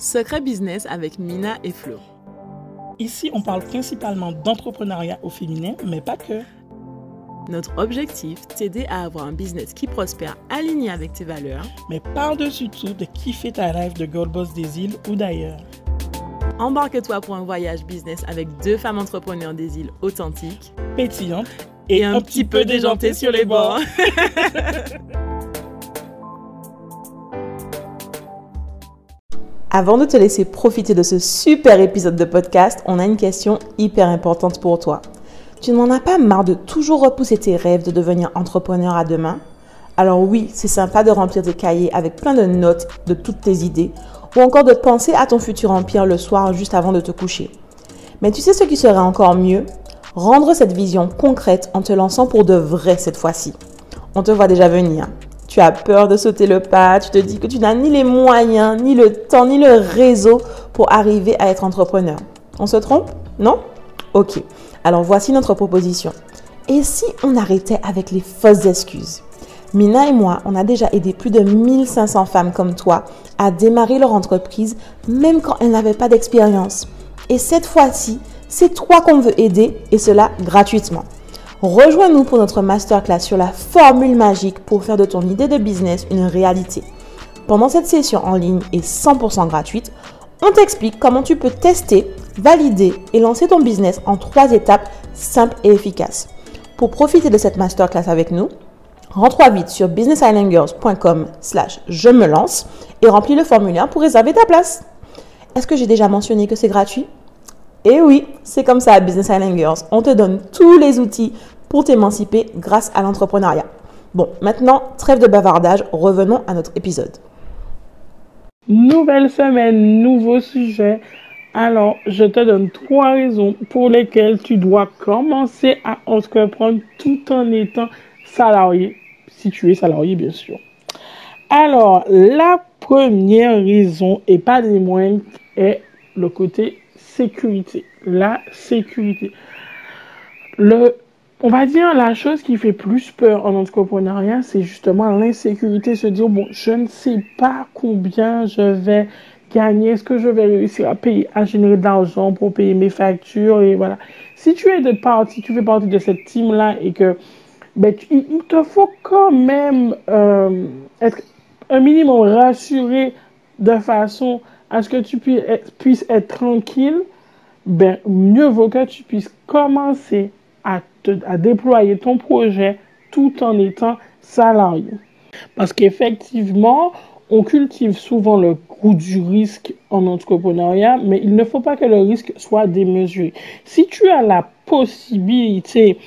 Secret Business avec Mina et Flo. Ici, on parle principalement d'entrepreneuriat au féminin, mais pas que. Notre objectif, t'aider à avoir un business qui prospère aligné avec tes valeurs, mais par-dessus tout de kiffer ta rêve de Gold Boss des îles ou d'ailleurs. Embarque-toi pour un voyage business avec deux femmes entrepreneurs des îles authentiques, pétillantes et, un, petit peu déjantées sur les bords. Avant de te laisser profiter de ce super épisode de podcast, on a une question hyper importante pour toi. Tu n'en as pas marre de toujours repousser tes rêves de devenir entrepreneur à demain? Alors oui, c'est sympa de remplir tes cahiers avec plein de notes de toutes tes idées ou encore de penser à ton futur empire le soir juste avant de te coucher. Mais tu sais ce qui serait encore mieux? Rendre cette vision concrète en te lançant pour de vrai cette fois-ci. On te voit déjà venir. Tu as peur de sauter le pas, tu te dis que tu n'as ni les moyens, ni le temps, ni le réseau pour arriver à être entrepreneur. On se trompe? Non? Ok. Alors voici notre proposition. Et si on arrêtait avec les fausses excuses? Mina et moi, on a déjà aidé plus de 1500 femmes comme toi à démarrer leur entreprise même quand elles n'avaient pas d'expérience. Et cette fois-ci, c'est toi qu'on veut aider et cela gratuitement. Rejoins-nous pour notre masterclass sur la formule magique pour faire de ton idée de business une réalité. Pendant cette session en ligne et 100% gratuite, on t'explique comment tu peux tester, valider et lancer ton business en trois étapes simples et efficaces. Pour profiter de cette masterclass avec nous, rentre vite sur businessislandgirls.com slash je me lance et remplis le formulaire pour réserver ta place. Est-ce que j'ai déjà mentionné que c'est gratuit? Et oui, c'est comme ça à Business Island. On te donne tous les outils pour t'émanciper grâce à l'entrepreneuriat. Bon, maintenant, trêve de bavardage, revenons à notre épisode. Nouvelle semaine, nouveau sujet. Alors, je te donne trois raisons pour lesquelles tu dois commencer à entreprendre tout en étant salarié, si tu es salarié, bien sûr. Alors, la première raison, et pas des moindres, est le côté La sécurité. On va dire la chose qui fait plus peur en entrepreneuriat, c'est justement l'insécurité. Se dire, bon, je ne sais pas combien je vais gagner, est-ce que je vais réussir à payer, à générer de pour payer mes factures et voilà. Si tu es de partie, tu fais partie de cette team-là et que, ben, il te faut quand même euh, être un minimum rassuré de façon à ce que tu puisses être tranquille, ben, mieux vaut que tu puisses commencer à, déployer ton projet tout en étant salarié. Parce qu'effectivement, on cultive souvent le goût du risque en entrepreneuriat, mais il ne faut pas que le risque soit démesuré. Si tu as la possibilité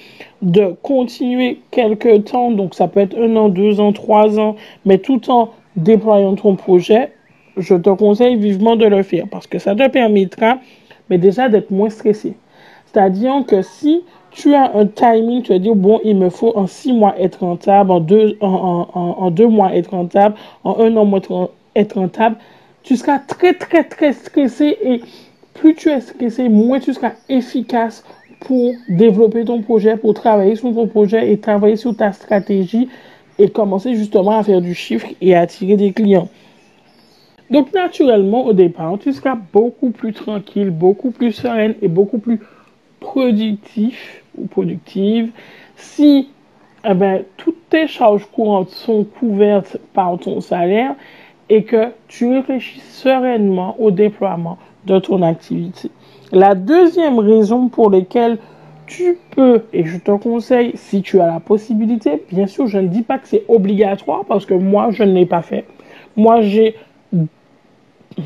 de continuer quelque temps, donc ça peut être un an, deux ans, trois ans, mais tout en déployant ton projet, je te conseille vivement de le faire parce que ça te permettra, mais déjà d'être moins stressé. C'est-à-dire que si tu as un timing, tu vas dire, bon, il me faut en six mois être rentable, en deux, en, en, deux mois être rentable, en un an être rentable, tu seras très, très, très stressé et plus tu es stressé, moins tu seras efficace pour développer ton projet, pour travailler sur ton projet et travailler sur ta stratégie et commencer justement à faire du chiffre et à attirer des clients. Donc naturellement, au départ, tu seras beaucoup plus tranquille, beaucoup plus sereine et beaucoup plus productif ou productive si eh ben, toutes tes charges courantes sont couvertes par ton salaire et que tu réfléchis sereinement au déploiement de ton activité. La deuxième raison pour laquelle tu peux, et je te conseille, si tu as la possibilité, bien sûr, je ne dis pas que c'est obligatoire parce que moi, je ne l'ai pas fait. Moi, j'ai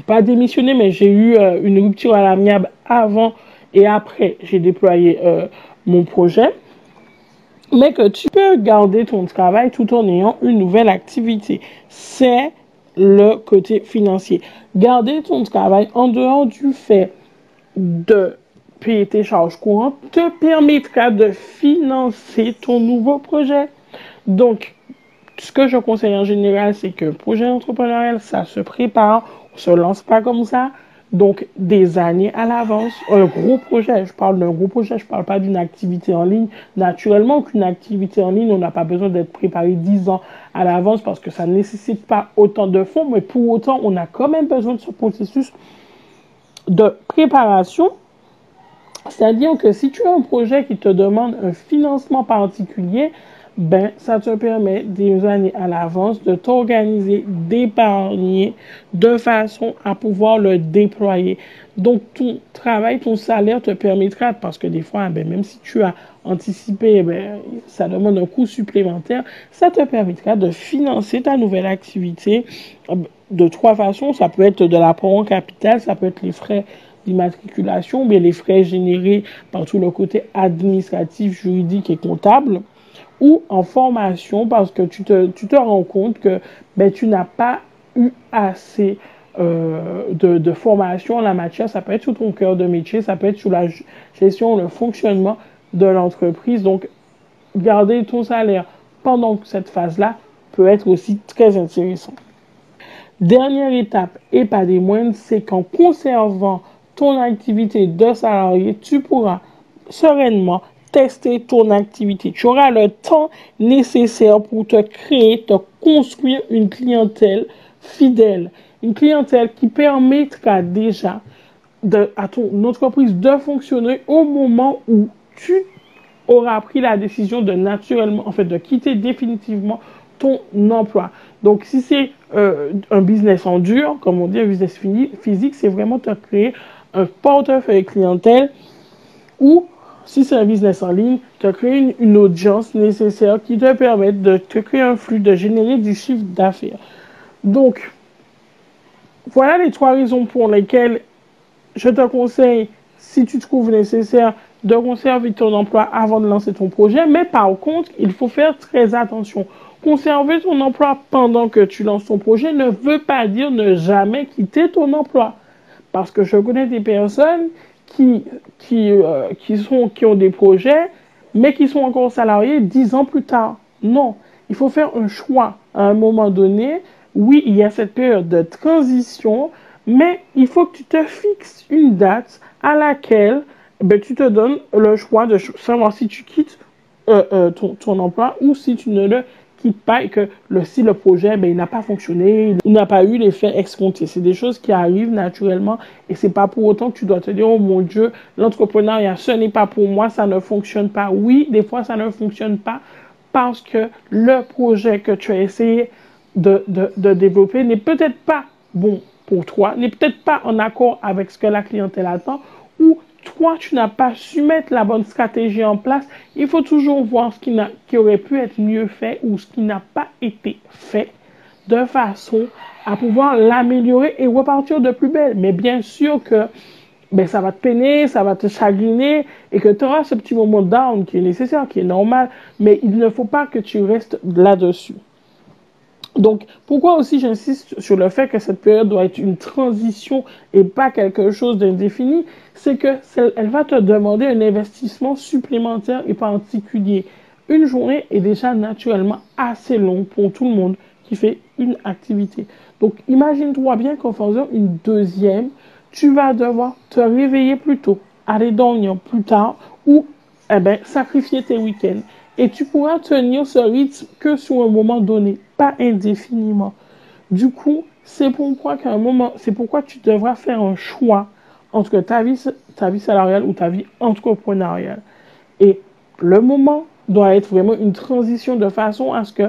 pas démissionné, mais j'ai eu euh, une rupture à l'amiable avant et après, j'ai déployé euh, mon projet. Mais que tu peux garder ton travail tout en ayant une nouvelle activité. C'est le côté financier. Garder ton travail en dehors du fait de payer tes charges courantes te permettra de financer ton nouveau projet. Donc, ce que je conseille en général, c'est que projet entrepreneurial, ça se prépare, se lance pas comme ça. donc des années à l'avance. Un gros projet, je parle d'un gros projet, je parle pas d'une activité en ligne. Naturellement qu'une activité en ligne, on n'a pas besoin d'être préparé dix ans à l'avance parce que ça ne nécessite pas autant de fonds, mais pour autant, on a quand même besoin de ce processus de préparation. C'est-à-dire que si tu as un projet qui te demande un financement particulier, ben, ça te permet des années à l'avance de t'organiser, d'épargner de façon à pouvoir le déployer. Donc, ton travail, ton salaire te permettra, parce que des fois, ben, même si tu as anticipé, ben, ça demande un coût supplémentaire, ça te permettra de financer ta nouvelle activité de trois façons. Ça peut être de l'apport en capital, ça peut être les frais d'immatriculation, bien les frais générés par tout le côté administratif, juridique et comptable ou en formation parce que tu te, tu te rends compte que ben, tu n'as pas eu assez euh, de, de, formation en la matière. Ça peut être sur ton cœur de métier, ça peut être sur la gestion, le fonctionnement de l'entreprise. Donc, garder ton salaire pendant cette phase-là peut être aussi très intéressant. Dernière étape, et pas des moindres, c'est qu'en conservant ton activité de salarié, tu pourras sereinement tester ton activité. Tu auras le temps nécessaire pour te créer, te construire une clientèle fidèle. Une clientèle qui permettra déjà de, à ton entreprise de fonctionner au moment où tu auras pris la décision de naturellement, en fait, de quitter définitivement ton emploi. Donc, si c'est euh, un business en dur, comme on dit, un business physique, c'est vraiment te créer un portefeuille clientèle où si un business en ligne, tu as créé une, audience nécessaire qui te permet de te créer un flux, de générer du chiffre d'affaires. Donc, voilà les trois raisons pour lesquelles je te conseille, si tu trouves nécessaire, de conserver ton emploi avant de lancer ton projet. Mais par contre, il faut faire très attention. Conserver ton emploi pendant que tu lances ton projet ne veut pas dire ne jamais quitter ton emploi. Parce que je connais des personnes qui, qui, euh, qui, sont, qui ont des projets, mais qui sont encore salariés dix ans plus tard. Non, il faut faire un choix à un moment donné. Oui, il y a cette période de transition, mais il faut que tu te fixes une date à laquelle ben, tu te donnes le choix de savoir si tu quittes euh, euh, ton, ton emploi ou si tu ne le qui pas que le, si le projet ben, n'a pas fonctionné, il n'a pas eu l'effet escompté. C'est des choses qui arrivent naturellement et c'est pas pour autant que tu dois te dire oh mon Dieu, l'entrepreneuriat ce n'est pas pour moi, ça ne fonctionne pas. Oui, des fois ça ne fonctionne pas parce que le projet que tu as essayé de, de, de développer n'est peut-être pas bon pour toi, n'est peut-être pas en accord avec ce que la clientèle attend ou toi, tu n'as pas su mettre la bonne stratégie en place, il faut toujours voir ce qui, aurait pu être mieux fait ou ce qui n'a pas été fait de façon à pouvoir l'améliorer et repartir de plus belle. Mais bien sûr que ben, ça va te peiner, ça va te chagriner et que tu auras ce petit moment down qui est nécessaire, qui est normal, mais il ne faut pas que tu restes là-dessus. Donc, pourquoi aussi j'insiste sur le fait que cette période doit être une transition et pas quelque chose d'indéfini, c'est que elle va te demander un investissement supplémentaire et particulier. Une journée est déjà naturellement assez longue pour tout le monde qui fait une activité. Donc, imagine-toi bien qu'en faisant une deuxième, tu vas devoir te réveiller plus tôt, aller dormir plus tard ou eh ben, sacrifier tes week-ends. Et tu pourras tenir ce rythme que sur un moment donné, pas indéfiniment. Du coup, c'est pourquoi qu'à un moment, c'est pourquoi tu devras faire un choix entre ta vie, salariale ou ta vie entrepreneuriale. Et le moment doit être vraiment une transition de façon à ce que,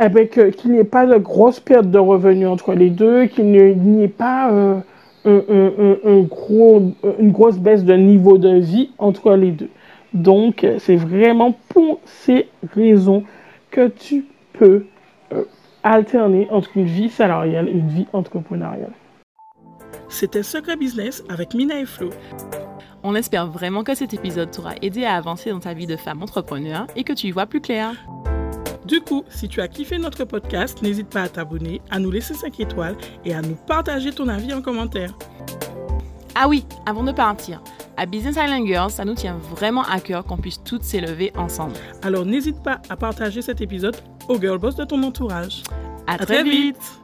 eh ben, qu'il n'y ait pas de grosse perte de revenus entre les deux, qu'il n'y ait pas euh, un, gros, une grosse baisse de niveau de vie entre les deux. Donc, c'est vraiment pour ces raisons que tu peux euh, alterner entre une vie salariale et une vie entrepreneuriale. C'était Secret Business avec Mina et Flo. On espère vraiment que cet épisode t'aura aidé à avancer dans ta vie de femme entrepreneur et que tu y vois plus clair. Du coup, si tu as kiffé notre podcast, n'hésite pas à t'abonner, à nous laisser 5 étoiles et à nous partager ton avis en commentaire. Ah oui, avant de partir, à Business Island Girls, ça nous tient vraiment à cœur qu'on puisse toutes s'élever ensemble. Alors n'hésite pas à partager cet épisode aux girl boss de ton entourage. À, très, vite.